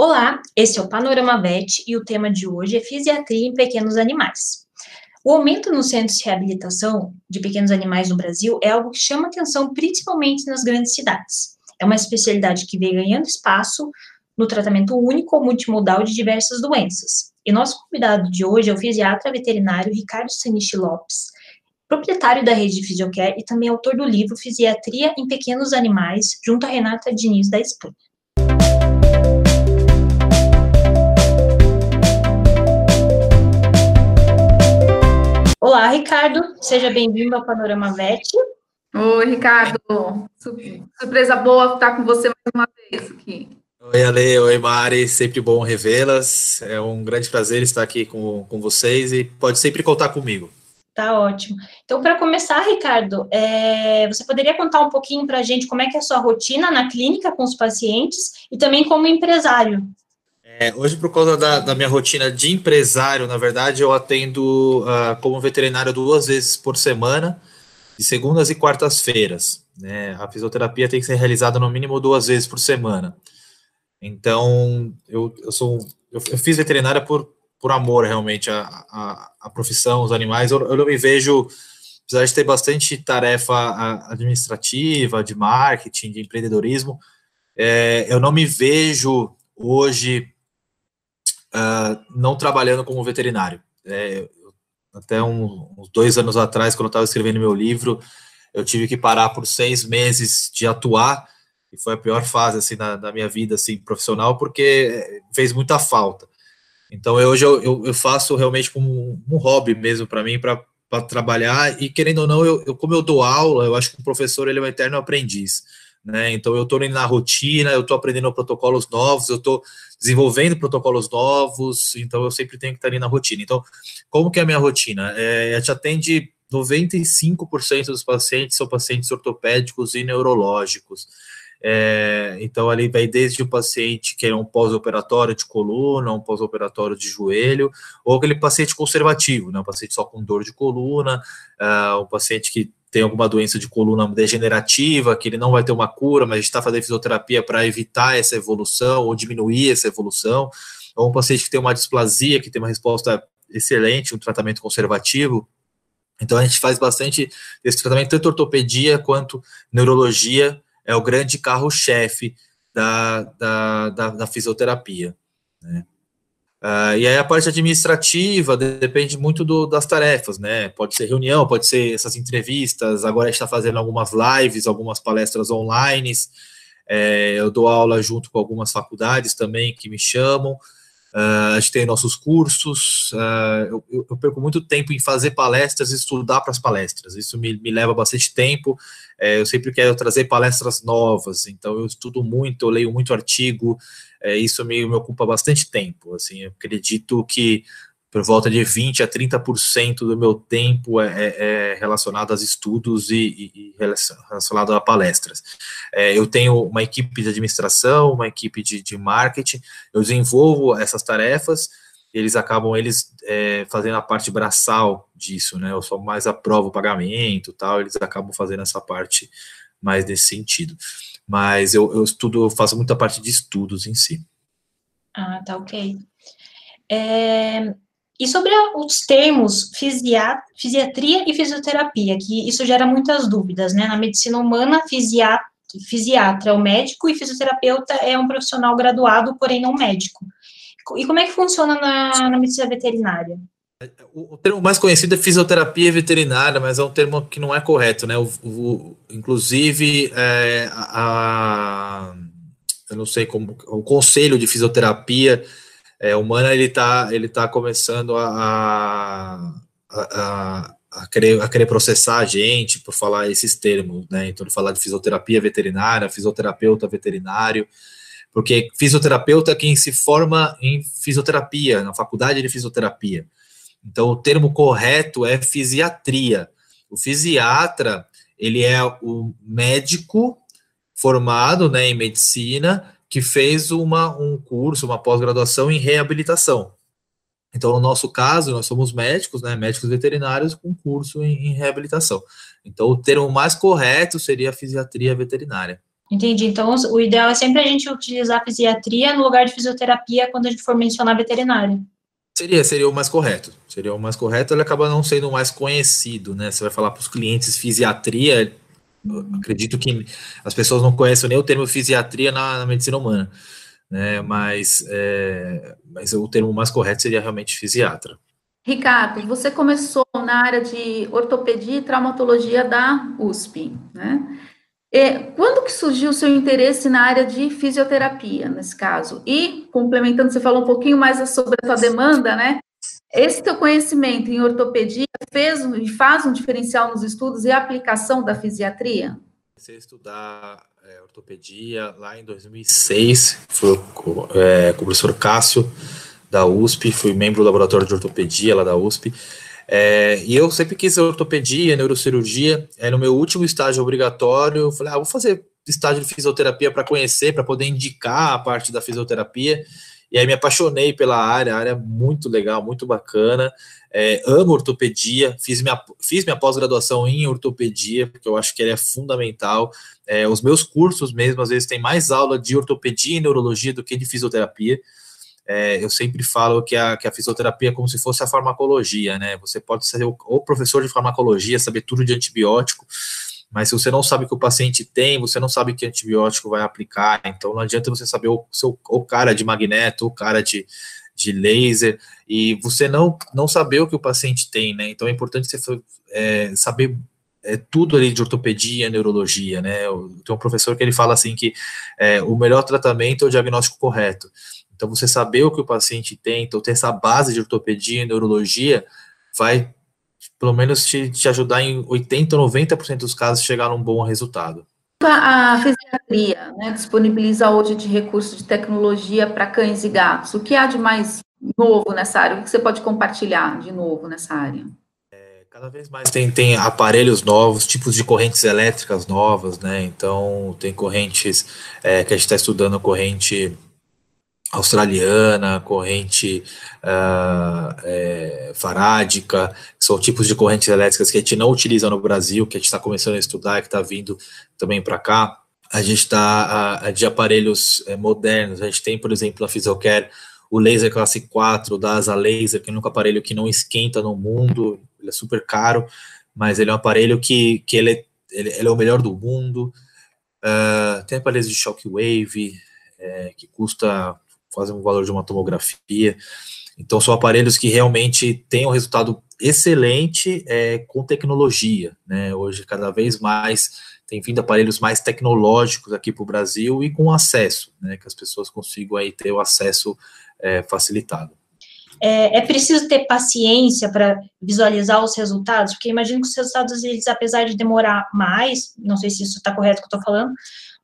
Olá, esse é o Panorama Vet e o tema de hoje é Fisiatria em Pequenos Animais. O aumento nos centros de reabilitação de pequenos animais no Brasil é algo que chama atenção principalmente nas grandes cidades. É uma especialidade que vem ganhando espaço no tratamento único ou multimodal de diversas doenças. E nosso convidado de hoje é o fisiatra veterinário Ricardo Sanichi Lopes, proprietário da rede Fisiocare e também autor do livro Fisiatria em Pequenos Animais, junto a Renata Diniz da Espanha. Olá, Ricardo, seja bem-vindo ao Panorama VET. Oi, Ricardo, surpresa boa estar com você mais uma vez aqui. Oi, Ale, oi, Mari, sempre bom revê-las, é um grande prazer estar aqui com, com vocês e pode sempre contar comigo. Tá ótimo. Então, para começar, Ricardo, é, você poderia contar um pouquinho para a gente como é que é a sua rotina na clínica com os pacientes e também como empresário? É, hoje, por causa da, da, minha rotina de empresário, na verdade, eu atendo uh, como veterinário duas vezes por semana, de segundas e quartas-feiras. Né? A fisioterapia tem que ser realizada no mínimo duas vezes por semana. Então, eu, eu sou eu, eu fiz veterinária por, por amor, realmente, a, a, a profissão, os animais. Eu, eu não me vejo, apesar de ter bastante tarefa administrativa, de marketing, de empreendedorismo, é, eu não me vejo hoje uh, não trabalhando como veterinário. É, até um, uns dois anos atrás, quando eu estava escrevendo meu livro, eu tive que parar por seis meses de atuar, e foi a pior fase assim na, na minha vida assim profissional, porque fez muita falta. Então eu, hoje eu, eu, eu faço realmente como um, um hobby mesmo para mim, para trabalhar, e querendo ou não, eu, eu, como eu dou aula, eu acho que o professor ele é um eterno aprendiz. Né? Então eu estou indo na rotina, eu estou aprendendo protocolos novos, eu estou desenvolvendo protocolos novos, então eu sempre tenho que estar ali na rotina. Então, como que é a minha rotina? É, a gente atende 95% dos pacientes são pacientes ortopédicos e neurológicos. É, então, ali vai desde o paciente que é um pós-operatório de coluna, um pós-operatório de joelho, ou aquele paciente conservativo, né, um paciente só com dor de coluna, uh, um paciente que tem alguma doença de coluna degenerativa, que ele não vai ter uma cura, mas a gente está fazendo fisioterapia para evitar essa evolução ou diminuir essa evolução, ou um paciente que tem uma displasia, que tem uma resposta excelente, um tratamento conservativo. Então a gente faz bastante esse tratamento, tanto ortopedia quanto neurologia, é o grande carro-chefe da, da, da, da, fisioterapia. Né? Uh, e aí a parte administrativa depende muito do, das tarefas, né? Pode ser reunião, pode ser essas entrevistas. Agora a gente está fazendo algumas lives, algumas palestras online. É, eu dou aula junto com algumas faculdades também que me chamam. Uh, a gente tem nossos cursos. Uh, eu, eu, perco muito tempo em fazer palestras e estudar para as palestras. Isso me, me, leva bastante tempo. É, eu sempre quero trazer palestras novas, então eu estudo muito, eu leio muito artigo. É, isso me, me ocupa bastante tempo. Assim, eu acredito que por volta de 20 a 30% do meu tempo é, é, é relacionado aos estudos e, e, relacionado a palestras. É, eu tenho uma equipe de administração, uma equipe de, de marketing, eu desenvolvo essas tarefas, eles acabam eles é, fazendo a parte braçal disso, né? Eu só mais aprovo o pagamento, tal. Eles acabam fazendo essa parte mais nesse sentido. Mas eu, eu estudo, eu faço muita parte de estudos em si. Ah, tá ok. É, e sobre os termos fisiatria e fisioterapia, que isso gera muitas dúvidas, né? Na medicina humana, fisiatra, fisiatra é o médico e fisioterapeuta é um profissional graduado, porém não médico. E como é que funciona na, na medicina veterinária? O, termo mais conhecido é fisioterapia veterinária, mas é um termo que não é correto, né? O, o inclusive, é, a, a, eu não sei como, o conselho de fisioterapia é, humana ele está ele tá começando a, a, a, a, querer, a querer processar a gente por falar esses termos, né? Então, falar de fisioterapia veterinária, fisioterapeuta veterinário, porque fisioterapeuta é quem se forma em fisioterapia, na faculdade de fisioterapia. Então, o termo correto é fisiatria. O fisiatra, ele é o médico formado né, em medicina que fez uma, um curso, uma pós-graduação em reabilitação. Então, no nosso caso, nós somos médicos, né, médicos veterinários com curso em, em reabilitação. Então, o termo mais correto seria fisiatria veterinária. Entendi. Então, o ideal é sempre a gente utilizar a fisiatria no lugar de fisioterapia quando a gente for mencionar veterinária. Seria, seria o mais correto. Seria o mais correto, ele acaba não sendo o mais conhecido, né? Você vai falar para os clientes fisiatria, acredito que as pessoas não conhecem nem o termo fisiatria na, na medicina humana, né? Mas, é, mas o termo mais correto seria realmente fisiatra. Ricardo, você começou na área de ortopedia e traumatologia da USP, né? E quando que surgiu o seu interesse na área de fisioterapia, nesse caso? E, complementando, você falou um pouquinho mais sobre a sua demanda, né? Esse teu conhecimento em ortopedia fez e faz um diferencial nos estudos e aplicação da fisiatria? Comecei a estudar é, ortopedia lá em 2006, foi é, com o professor Cássio, da USP, fui membro do laboratório de ortopedia lá da USP, é, e eu sempre quis ortopedia, neurocirurgia. É, no meu último estágio obrigatório, eu falei, ah, vou fazer estágio de fisioterapia para conhecer, para poder indicar a parte da fisioterapia. E aí me apaixonei pela área, área é muito legal, muito bacana. É, amo ortopedia, fiz minha, fiz minha pós-graduação em ortopedia, porque eu acho que ela é fundamental. É, os meus cursos mesmo, às vezes, tem mais aula de ortopedia e neurologia do que de fisioterapia. É, eu sempre falo que a, que a fisioterapia é como se fosse a farmacologia, né? Você pode ser o, o professor de farmacologia, saber tudo de antibiótico, mas se você não sabe o que o paciente tem, você não sabe que antibiótico vai aplicar, então não adianta você saber o, seu, o cara de magneto, o cara de, de laser, e você não, não saber o que o paciente tem, né? Então é importante você é, saber é, tudo ali de ortopedia, neurologia, né? Tem um professor que ele fala assim que é, o melhor tratamento é o diagnóstico correto. Então, você saber o que o paciente tem, então ter essa base de ortopedia e neurologia, vai pelo menos te, te ajudar em 80% ou 90% dos casos chegar num bom resultado. A fisiatria né, disponibiliza hoje de recursos de tecnologia para cães e gatos. O que há de mais novo nessa área? O que você pode compartilhar de novo nessa área? É, cada vez mais tem, tem aparelhos novos, tipos de correntes elétricas novas, né? Então, tem correntes é, que a gente está estudando, corrente australiana, corrente uh, é, farádica, são tipos de correntes elétricas que a gente não utiliza no Brasil, que a gente está começando a estudar, que está vindo também para cá. A gente está uh, de aparelhos uh, modernos, a gente tem, por exemplo, a Physiocare, o laser classe 4 da Asa Laser, que é um aparelho que não esquenta no mundo, ele é super caro, mas ele é um aparelho que, que ele, é, ele, ele é o melhor do mundo. Uh, tem aparelhos de shockwave, é, que custa quase o valor de uma tomografia. Então, são aparelhos que realmente têm um resultado excelente é, com tecnologia. Né? Hoje, cada vez mais, tem vindo aparelhos mais tecnológicos aqui para o Brasil e com acesso, né? que as pessoas consigam aí ter o acesso é, facilitado. É, é, preciso ter paciência para visualizar os resultados, porque imagino que os resultados, eles, apesar de demorar mais, não sei se isso está correto que eu estou falando,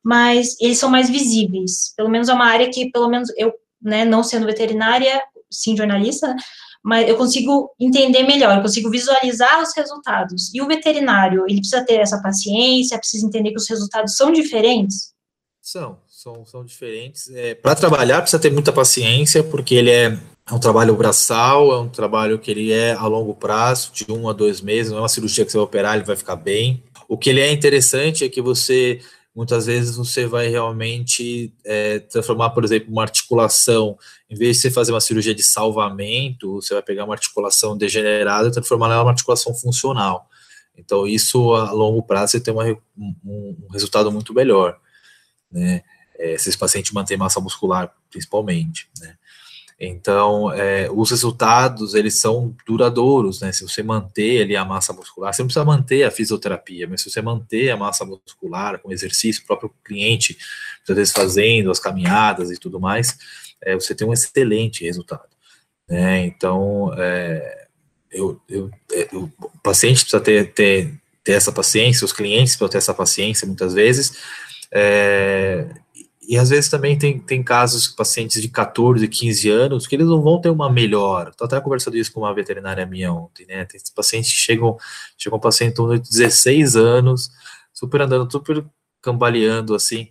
mas eles são mais visíveis. Pelo menos é uma área que, pelo menos eu, né, não sendo veterinária, sim jornalista, né, mas eu consigo entender melhor, eu consigo visualizar os resultados. E o veterinário, ele precisa ter essa paciência, precisa entender que os resultados são diferentes? São, são, são diferentes. É, Para trabalhar, precisa ter muita paciência, porque ele é, é um trabalho braçal, é um trabalho que ele é a longo prazo, de um a dois meses, não é uma cirurgia que você vai operar, ele vai ficar bem. O que ele é interessante é que você muitas vezes você vai realmente é, transformar, por exemplo, uma articulação, em vez de você fazer uma cirurgia de salvamento, você vai pegar uma articulação degenerada e transformar ela em uma articulação funcional. Então, isso a longo prazo você tem uma, um, um, resultado muito melhor, né? É, se esse paciente mantém massa muscular, principalmente, né? Então, é, os resultados, eles são duradouros, né? Se você manter ali a massa muscular, você não precisa manter a fisioterapia, mas se você manter a massa muscular com exercício, o próprio cliente, às vezes fazendo as caminhadas e tudo mais, é, você tem um excelente resultado. Né? Então, é, eu, eu, é, o paciente precisa ter, ter, ter essa paciência, os clientes precisam ter essa paciência muitas vezes, é, e às vezes também tem, tem casos, pacientes de 14, 15 anos, que eles não vão ter uma melhora. Estou até conversando isso com uma veterinária minha ontem, né? Tem pacientes que chegam, chegam um paciente de 16 anos, super andando, super cambaleando, assim.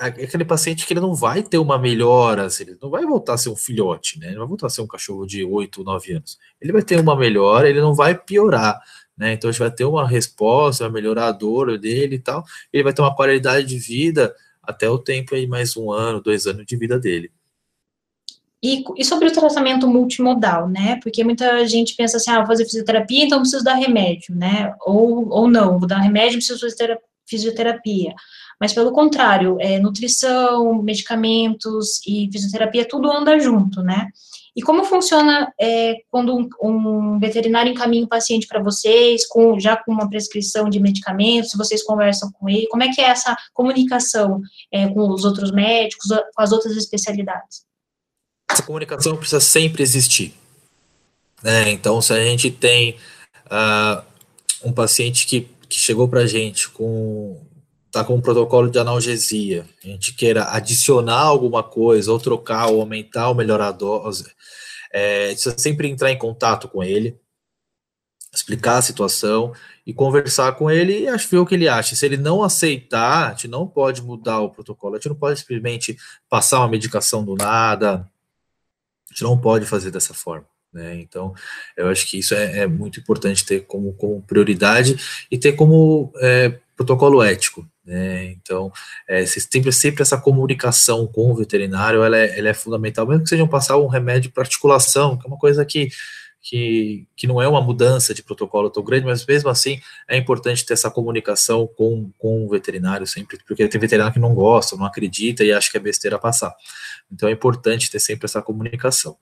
Aquele paciente que ele não vai ter uma melhora, assim, ele não vai voltar a ser um filhote, né? Ele vai voltar a ser um cachorro de 8, 9 anos. Ele vai ter uma melhora, ele não vai piorar. né? Então a gente vai ter uma resposta, vai melhorar a dor dele e tal. Ele vai ter uma qualidade de vida até o tempo aí, mais um ano, dois anos de vida dele. E, e, sobre o tratamento multimodal, né? Porque muita gente pensa assim, ah, vou fazer fisioterapia, então preciso dar remédio, né? Ou, ou não, vou dar remédio, preciso fazer fisioterapia. Mas pelo contrário, é, nutrição, medicamentos e fisioterapia, tudo anda junto, né? E como funciona é, quando um, um, veterinário encaminha um paciente para vocês, com, já com uma prescrição de medicamentos, vocês conversam com ele, como é que é essa comunicação é, com os outros médicos, com as outras especialidades? Essa comunicação precisa sempre existir. Né? Então, se a gente tem uh, um paciente que, que chegou para a gente com está com um protocolo de analgesia, a gente queira adicionar alguma coisa, ou trocar, ou aumentar, ou melhorar a dose, é, precisa sempre entrar em contato com ele, explicar a situação e conversar com ele e ver o que ele acha. Se ele não aceitar, a gente não pode mudar o protocolo, a gente não pode simplesmente passar uma medicação do nada, a gente não pode fazer dessa forma. Né? Então, eu acho que isso é, é muito importante ter como, como prioridade e ter como é, protocolo ético. Né? Então, é, sempre, sempre essa comunicação com o veterinário ela é, ela é fundamental, mesmo que sejam passar um remédio para articulação, que é uma coisa que, que, que não é uma mudança de protocolo tão grande, mas mesmo assim é importante ter essa comunicação com, com o veterinário sempre, porque tem veterinário que não gosta, não acredita e acha que é besteira passar. Então é importante ter sempre essa comunicação.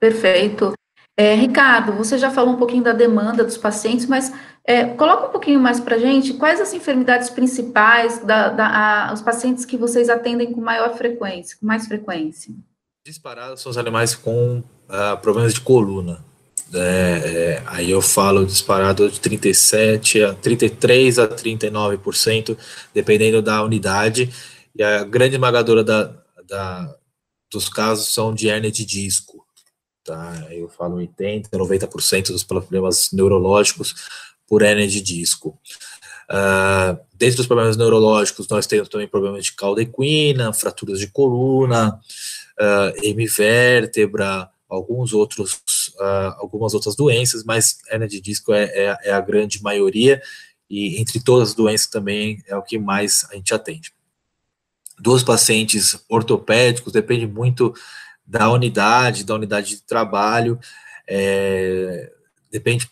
Perfeito. É, Ricardo, você já falou um pouquinho da demanda dos pacientes, mas é, coloca um pouquinho mais para a gente quais as enfermidades principais da, da a, os pacientes que vocês atendem com maior frequência, com mais frequência. Disparados são os animais com uh, problemas de coluna. É, é, aí eu falo disparado de 37 a 33 a 39%, dependendo da unidade, e a grande esmagadora da, da, dos casos são de hernia de disco tá? Eu falo 80%, 90% dos problemas neurológicos por hernia de disco. Uh, dentro dos problemas neurológicos, nós temos também problemas de cauda equina, fraturas de coluna, uh, hemivértebra, alguns outros, uh, algumas outras doenças, mas hernia de disco é, é, é, a grande maioria, e entre todas as doenças também é o que mais a gente atende. Dos pacientes ortopédicos, depende muito da unidade, da unidade de trabalho. É, depende,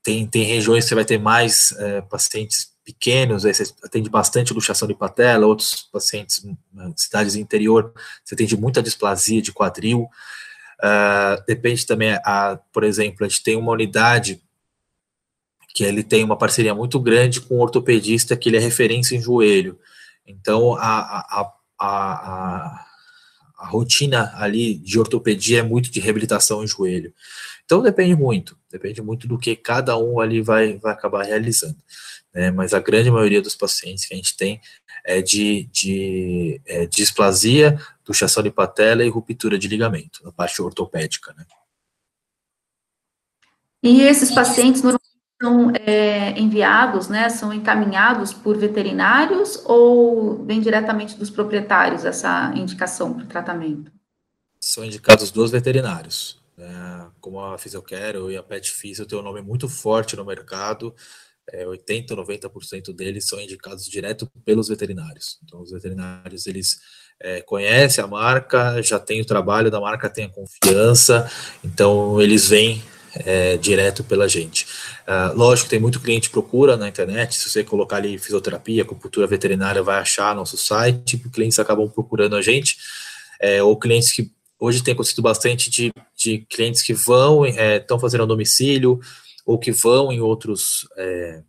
tem, tem regiões que você vai ter mais é, pacientes pequenos, aí você atende bastante luxação de patela, outros pacientes, cidades interior, você atende muita displasia de quadril. Uh, depende também, a, por exemplo, a gente tem uma unidade que ele tem uma parceria muito grande com um ortopedista que ele é referência em joelho. Então, a, a, a, a a rotina ali de ortopedia é muito de reabilitação em joelho. Então depende muito, depende muito do que cada um ali vai, vai acabar realizando. Né? Mas a grande maioria dos pacientes que a gente tem é de, de é, displasia, luxação de patela e ruptura de ligamento, na parte ortopédica. Né? E esses pacientes normalmente são é, enviados, né, são encaminhados por veterinários ou vem diretamente dos proprietários essa indicação para o tratamento? São indicados dos veterinários. Né, como a Fisiocare e a Pet Physio tem um nome muito forte no mercado, é, 80, 90% deles são indicados direto pelos veterinários. Então, os veterinários, eles é, conhecem a marca, já tem o trabalho da marca, tem a confiança, então eles vêm é, direto pela gente. Uh, lógico, tem muito cliente procura na internet, se você colocar ali fisioterapia, acupuntura veterinária, vai achar nosso site, clientes acabam procurando a gente, é, ou clientes que hoje tem acontecido bastante de, de clientes que vão, estão é, fazendo a domicílio, ou que vão em outros é,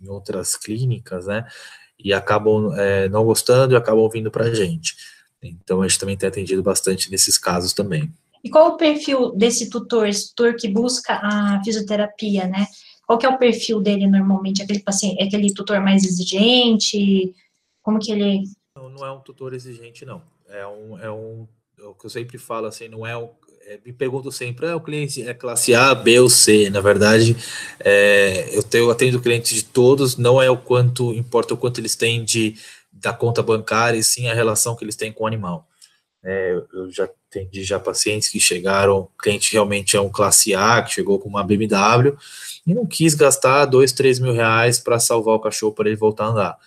em outras clínicas, né, e acabam é, não gostando e acabam vindo para a gente. Então, a gente também tem atendido bastante nesses casos também. E qual o perfil desse tutor, esse tutor que busca a fisioterapia, né? Qual que é o perfil dele normalmente? Aquele paciente, aquele tutor mais exigente? Como que ele... Não, não é um tutor exigente, não. É um, é um, é o que eu sempre falo assim, não é um, é, me pergunto sempre, ah, o cliente é classe A, B ou C? Na verdade, é, eu tenho atendo clientes de todos, não é o quanto importa o quanto eles têm de da conta bancária, e sim a relação que eles têm com o animal. É, eu já Atendi já pacientes que chegaram, cliente realmente é um classe A, que chegou com uma BMW e não quis gastar dois, três mil reais para salvar o cachorro para ele voltar a andar.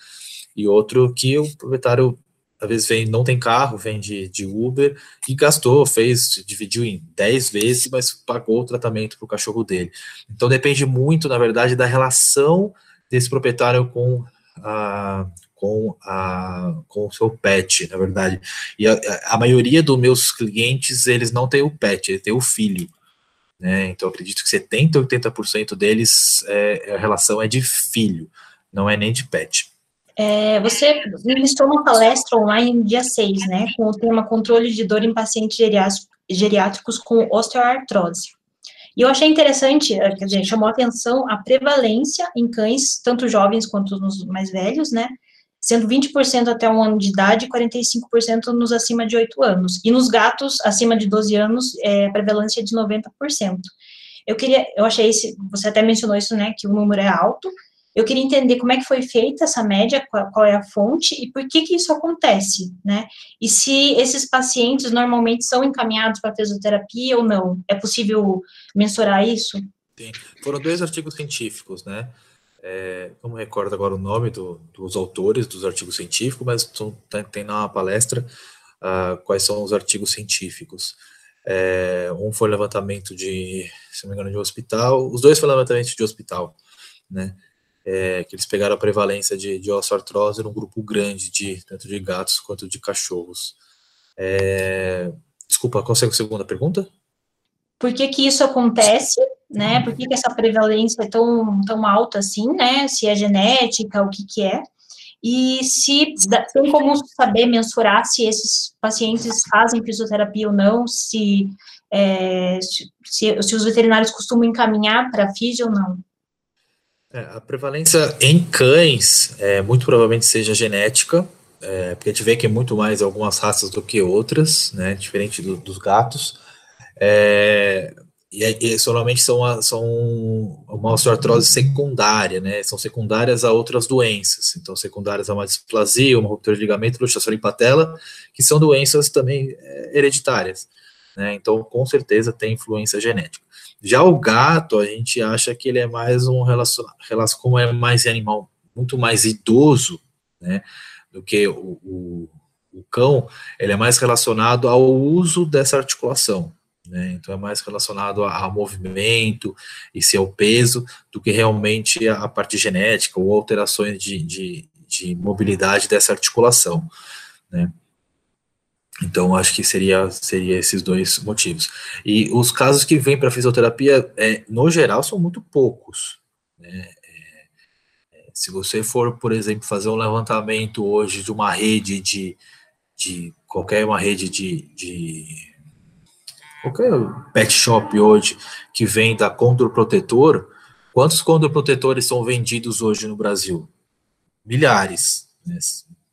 E outro que o proprietário às vezes vem, não tem carro, vem de, de Uber e gastou, fez, dividiu em 10 vezes, mas pagou o tratamento para o cachorro dele. Então depende muito, na verdade, da relação desse proprietário com a, com, a, com o seu pet, na verdade. E a, a maioria dos meus clientes, eles não têm o pet, eles têm o filho. Né? Então, acredito que 70%, 80% deles, é, a relação é de filho, não é nem de pet. É, você ministrou uma palestra online no dia 6, né, com o tema controle de dor em pacientes geriátricos com osteoartrose. E eu achei interessante, eh, quer dizer, chamou a atenção a prevalência em cães, tanto jovens quanto nos mais velhos, né, sendo 20% até um ano de idade e 45% nos acima de 8 anos. E nos gatos, acima de 12 anos, é, a prevalência é de 90%. Eu queria, eu achei esse, você até mencionou isso, né, que o número é alto, eu queria entender como é que foi feita essa média, qual, qual, é a fonte e por que que isso acontece, né? E se esses pacientes normalmente são encaminhados para fisioterapia ou não? É possível mensurar isso? Sim. Foram dois artigos científicos, né? É, não me recordo agora o nome do, dos autores dos artigos científicos, mas tem, tá, tem na palestra uh, quais são os artigos científicos. É, um foi levantamento de, se não me engano, de um hospital, os dois foram levantamento de hospital, né? é, que eles pegaram a prevalência de, de osteoartrose num grupo grande, de, tanto de gatos quanto de cachorros. É, desculpa, consegue a segunda pergunta? Por que que isso acontece, né? Por que, que essa prevalência é tão, tão alta assim, né? Se é genética, o que que é? E se tem como saber mensurar se esses pacientes fazem fisioterapia ou não, se, é, se, se, os veterinários costumam encaminhar para fisio ou não? É, a prevalência em cães é, muito provavelmente seja genética, é, porque a gente vê que é muito mais algumas raças do que outras, né, diferente do, dos gatos. É, e, e somente são, são uma osteoartrose secundária, né, são secundárias a outras doenças, então secundárias a uma displasia, uma ruptura de ligamento, luxação em patela, que são doenças também é, hereditárias, né, então com certeza tem influência genética. Já o gato, a gente acha que ele é mais um relação como é mais animal muito mais idoso, né, do que o, o, o cão, ele é mais relacionado ao uso dessa articulação, né, então é mais relacionado a, movimento e se é o peso do que realmente a, a parte genética ou alterações de, de, de mobilidade dessa articulação, né. Então, acho que seria, seria esses dois motivos. E os casos que vêm para fisioterapia, é, no geral, são muito poucos. Né? É, é, se você for, por exemplo, fazer um levantamento hoje de uma rede de, de qualquer uma rede de, de qualquer pet shop hoje que venda condor protetor, quantos condor protetores são vendidos hoje no Brasil? Milhares, né?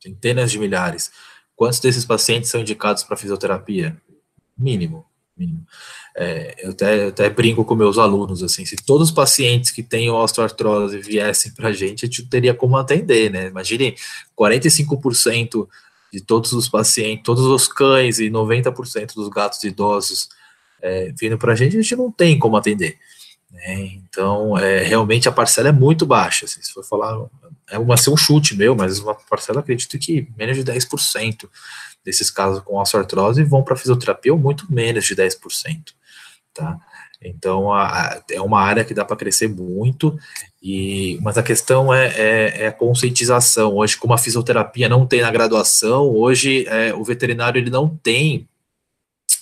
centenas de milhares. Quantos desses pacientes são indicados para fisioterapia? Mínimo, mínimo. É, eu, até, eu até brinco com meus alunos, assim, se todos os pacientes que têm osteoartrose viessem para a gente, a gente teria como atender, né? Imagine 45% de todos os pacientes, todos os cães e 90% dos gatos idosos é, vindo para a gente, a gente não tem como atender. Né? Então, é, realmente a parcela é muito baixa. Assim, se for falar é uma ser um chute meu, mas uma parcela acredito que menos de 10% desses casos com osteoartrose vão para fisioterapia ou muito menos de 10%, tá? Então, a, a, é uma área que dá para crescer muito, e, mas a questão é, é, é, a conscientização. Hoje, como a fisioterapia não tem na graduação, hoje é, o veterinário ele não tem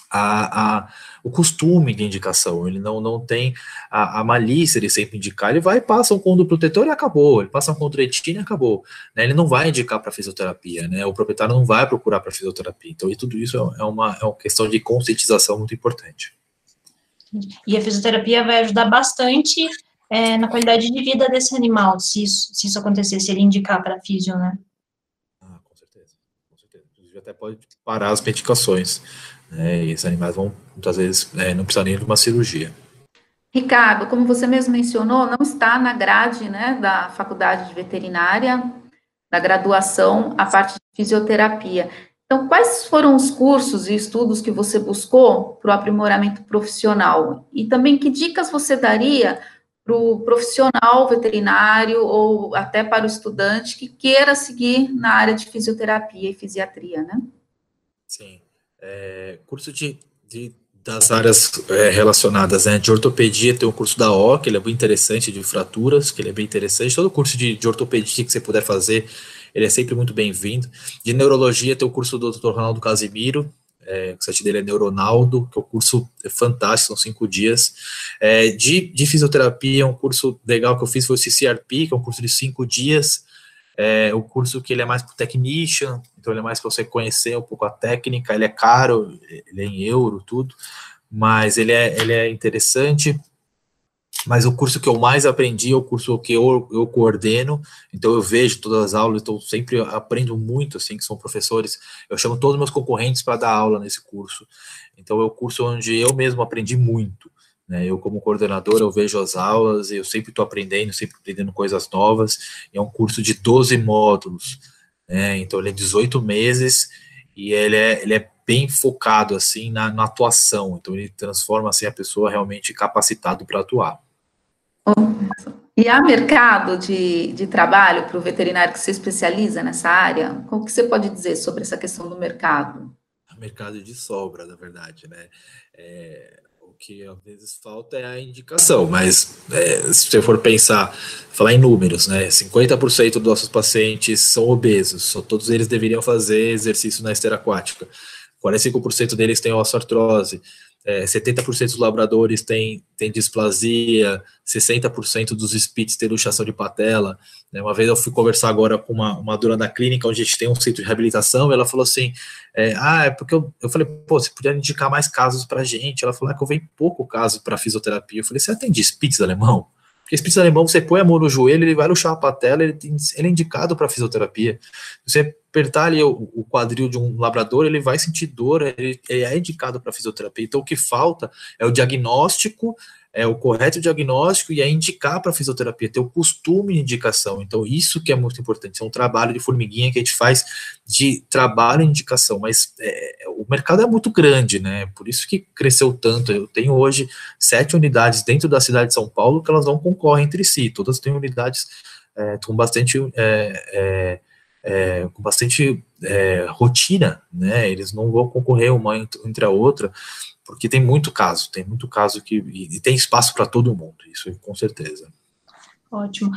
a, a o costume de indicação, ele não, não tem a, a malícia de sempre indicar, ele vai, passa um conduto protetor e acabou, ele passa um condroitina e acabou, né, ele não vai indicar para fisioterapia, né, o proprietário não vai procurar para fisioterapia, então e tudo isso é, é, uma, é uma questão de conscientização muito importante. E a fisioterapia vai ajudar bastante é, na qualidade de vida desse animal, se isso, se isso acontecer, se ele indicar para fisio, né? Ah, com certeza, com certeza. Inclusive até pode parar as medicações, né, e esses animais vão, muitas vezes, é, não precisar nem de uma cirurgia. Ricardo, como você mesmo mencionou, não está na grade né, da faculdade de veterinária, da graduação, a parte de fisioterapia. Então, quais foram os cursos e estudos que você buscou para o aprimoramento profissional? E também que dicas você daria para o profissional veterinário ou até para o estudante que queira seguir na área de fisioterapia e fisiatria, né? Sim. É, curso de, de das áreas é, relacionadas, né? De ortopedia tem o curso da O, que ele é bem interessante, de fraturas, que ele é bem interessante. Todo curso de, de ortopedia que você puder fazer, ele é sempre muito bem-vindo. De neurologia tem o curso do Dr. Ronaldo Casimiro, é, o site dele é Neuronaldo, que é um curso fantástico, são cinco dias. É, de, de fisioterapia, um curso legal que eu fiz foi o CCRP, que é um curso de cinco dias. É, o curso que ele é mais para technician, então ele é mais para você conhecer um pouco a técnica, ele é caro, ele é em euro, tudo, mas ele é, ele é interessante. Mas o curso que eu mais aprendi é o curso que eu, eu coordeno, então eu vejo todas as aulas, então sempre aprendo muito, assim, que são professores, eu chamo todos os meus concorrentes para dar aula nesse curso, então é o curso onde eu mesmo aprendi muito? Eu, como coordenador, eu vejo as aulas, eu sempre estou aprendendo, sempre aprendendo coisas novas. É um curso de 12 módulos, né? então ele é 18 meses e ele é, ele é bem focado assim na, na atuação. Então ele transforma assim a pessoa realmente capacitado para atuar. E há mercado de, de trabalho para o veterinário que se especializa nessa área? O que você pode dizer sobre essa questão do mercado? Mercado de sobra, na verdade, né? É, que às vezes falta é a indicação, mas é, se você for pensar, falar em números, né? 50% dos nossos pacientes são obesos, só todos eles deveriam fazer exercício na esteira aquática. 45% deles têm osteoartrose, é, 70% dos labradores têm, têm displasia, 60% dos spits têm luxação de patela. Né? Uma vez eu fui conversar agora com uma, uma dona da clínica, onde a gente tem um centro de reabilitação, e ela falou assim, é, ah, é porque eu, eu falei, pô, você podia indicar mais casos pra gente. Ela falou, é que eu venho pouco caso para fisioterapia. Eu falei, você atende spits alemão? Esse alemão, você põe a mão no joelho, ele vai luxar a patela, ele, tem, ele é indicado para fisioterapia. Você apertar ali o, o, quadril de um labrador, ele vai sentir dor, ele, ele é indicado para fisioterapia. Então, o que falta é o diagnóstico é o correto diagnóstico e é indicar para fisioterapia, ter o costume de indicação. Então, isso que é muito importante. É um trabalho de formiguinha que a gente faz de trabalho e indicação, mas é, o mercado é muito grande, né? Por isso que cresceu tanto. Eu tenho hoje sete unidades dentro da cidade de São Paulo que elas não concorrem entre si, todas têm unidades é, com bastante. É, é, é com bastante é, rotina, né? Eles não vão concorrer uma entre a outra porque tem muito caso, tem muito caso que e, tem espaço para todo mundo, isso com certeza. Ótimo.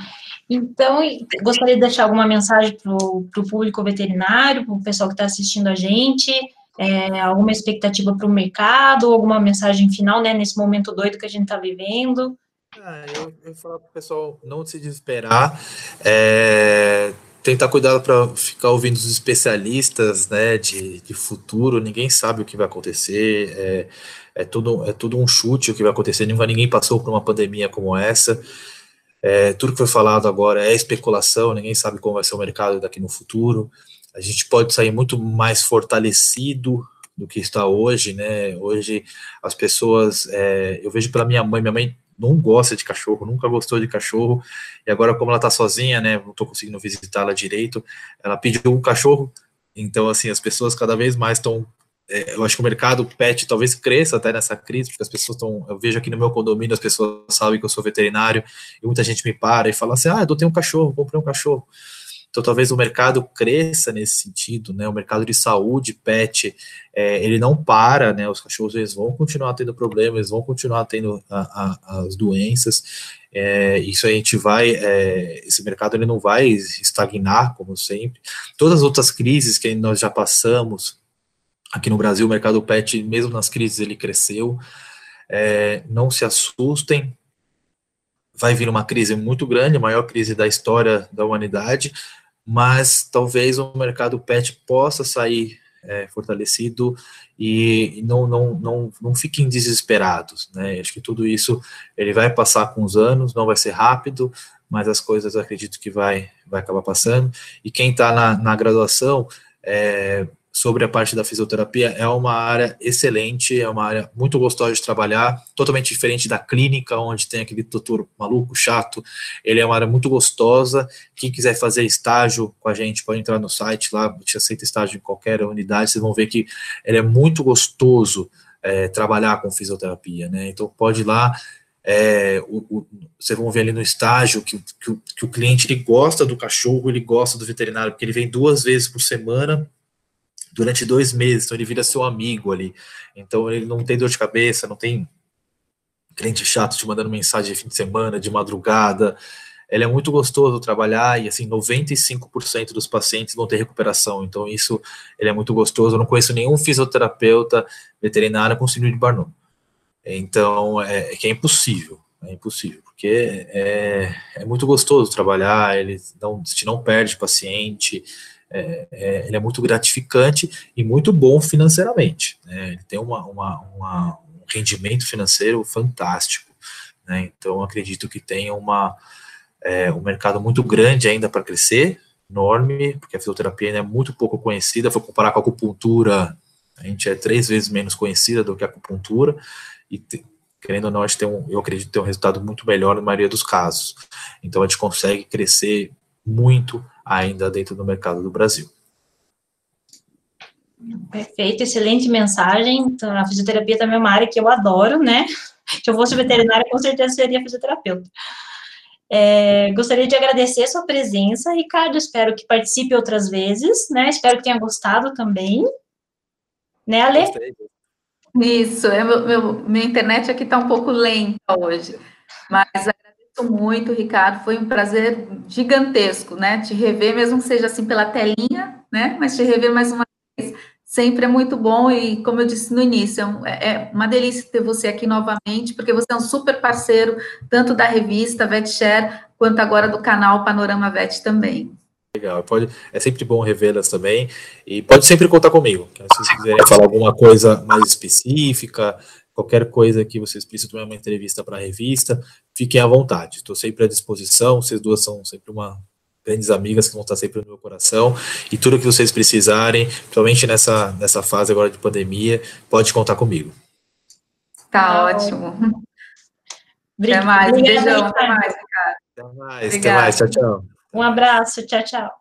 Então, gostaria de deixar alguma mensagem para o público veterinário, para o pessoal que está assistindo a gente, é, alguma expectativa para o mercado, alguma mensagem final, né, nesse momento doido que a gente está vivendo? Ah, eu, eu falar para o pessoal não se desesperar, é, tentar cuidado para ficar ouvindo os especialistas né, de, de futuro, ninguém sabe o que vai acontecer, é, é, tudo, é tudo um chute o que vai acontecer, ninguém passou por uma pandemia como essa, é, tudo que foi falado agora é especulação, ninguém sabe como vai ser o mercado daqui no futuro, a gente pode sair muito mais fortalecido do que está hoje, né, hoje as pessoas, é, eu vejo pela minha mãe, minha mãe não gosta de cachorro, nunca gostou de cachorro, e agora, como ela tá sozinha, né, não tô conseguindo visitá-la direito, ela pediu um cachorro, então, assim, as pessoas cada vez mais estão. É, eu acho que o mercado pet talvez cresça até nessa crise, porque as pessoas estão. Eu vejo aqui no meu condomínio, as pessoas sabem que eu sou veterinário, e muita gente me para e fala assim: ah, eu tenho um cachorro, comprei um cachorro. Então, talvez o mercado cresça nesse sentido, né? O mercado de saúde, pet, é, ele não para, né? Os cachorros eles vão continuar tendo problemas, vão continuar tendo a, a, as doenças. É, isso a gente vai, é, esse mercado ele não vai estagnar como sempre. Todas as outras crises que nós já passamos aqui no Brasil, o mercado pet, mesmo nas crises, ele cresceu. É, não se assustem, vai vir uma crise muito grande, a maior crise da história da humanidade, mas talvez o mercado pet possa sair é, fortalecido e não, não, não, não fiquem desesperados, né? Acho que tudo isso ele vai passar com os anos, não vai ser rápido, mas as coisas acredito que vai, vai acabar passando. E quem está na, na graduação, é, sobre a parte da fisioterapia, é uma área excelente, é uma área muito gostosa de trabalhar, totalmente diferente da clínica, onde tem aquele doutor maluco, chato. Ele é uma área muito gostosa. Quem quiser fazer estágio com a gente, pode entrar no site lá, gente aceita estágio em qualquer unidade, vocês vão ver que ele é muito gostoso é, trabalhar com fisioterapia, né? Então pode ir lá, é, o, o, vocês vão ver ali no estágio que, que, que, o cliente ele gosta do cachorro, ele gosta do veterinário, porque ele vem duas vezes por semana durante dois meses, então ele vira seu amigo ali. Então ele não tem dor de cabeça, não tem cliente chato te mandando mensagem de fim de semana, de madrugada. Ele é muito gostoso trabalhar e assim 95% dos pacientes vão ter recuperação. Então isso ele é muito gostoso. Eu não conheço nenhum fisioterapeuta veterinário com síndrome de Barnum. Então, é, é, que é impossível, é impossível, porque é, é muito gostoso trabalhar, ele não, te não perde paciente, é, é, ele é muito gratificante e muito bom financeiramente, né? ele tem uma, uma, uma, um rendimento financeiro fantástico, né? então acredito que tem uma, é, um mercado muito grande ainda para crescer, enorme, porque a fisioterapia é muito pouco conhecida, foi comparar com a acupuntura, a gente é três vezes menos conhecida do que a acupuntura, e te, querendo ou não, a gente tem um, eu acredito ter um resultado muito melhor na maioria dos casos. Então a gente consegue crescer muito ainda dentro do mercado do Brasil. Perfeito, excelente mensagem. Então, a fisioterapia também é uma área que eu adoro, né? Se eu fosse veterinária, com certeza seria fisioterapeuta. É, gostaria de agradecer a sua presença, Ricardo. Espero que participe outras vezes, né? Espero que tenha gostado também. Né, Ale? Gostei. Isso, é meu, meu, minha internet aqui está um pouco lenta hoje, mas muito, Ricardo, foi um prazer gigantesco, né? Te rever, mesmo que seja assim pela telinha, né? Mas te rever mais uma vez sempre é muito bom e, como eu disse no início, é, é, é uma delícia ter você aqui novamente, porque você é um super parceiro, tanto da revista VetShare, quanto agora do canal Panorama Vet também. Legal, pode, é sempre bom revê-las também, e pode sempre contar comigo, se vocês quiserem falar alguma coisa mais específica, qualquer coisa que vocês precisem tomar uma entrevista para a revista, fiquem à vontade, estou sempre à disposição, vocês duas são sempre uma grandes amigas que vão estar sempre no meu coração, e tudo que vocês precisarem, principalmente nessa, nessa fase agora de pandemia, pode contar comigo. Tá, tá ótimo. Até mais, beijão, até mais, cara. Até mais, até mais, tchau, tchau. Um abraço, tchau, tchau.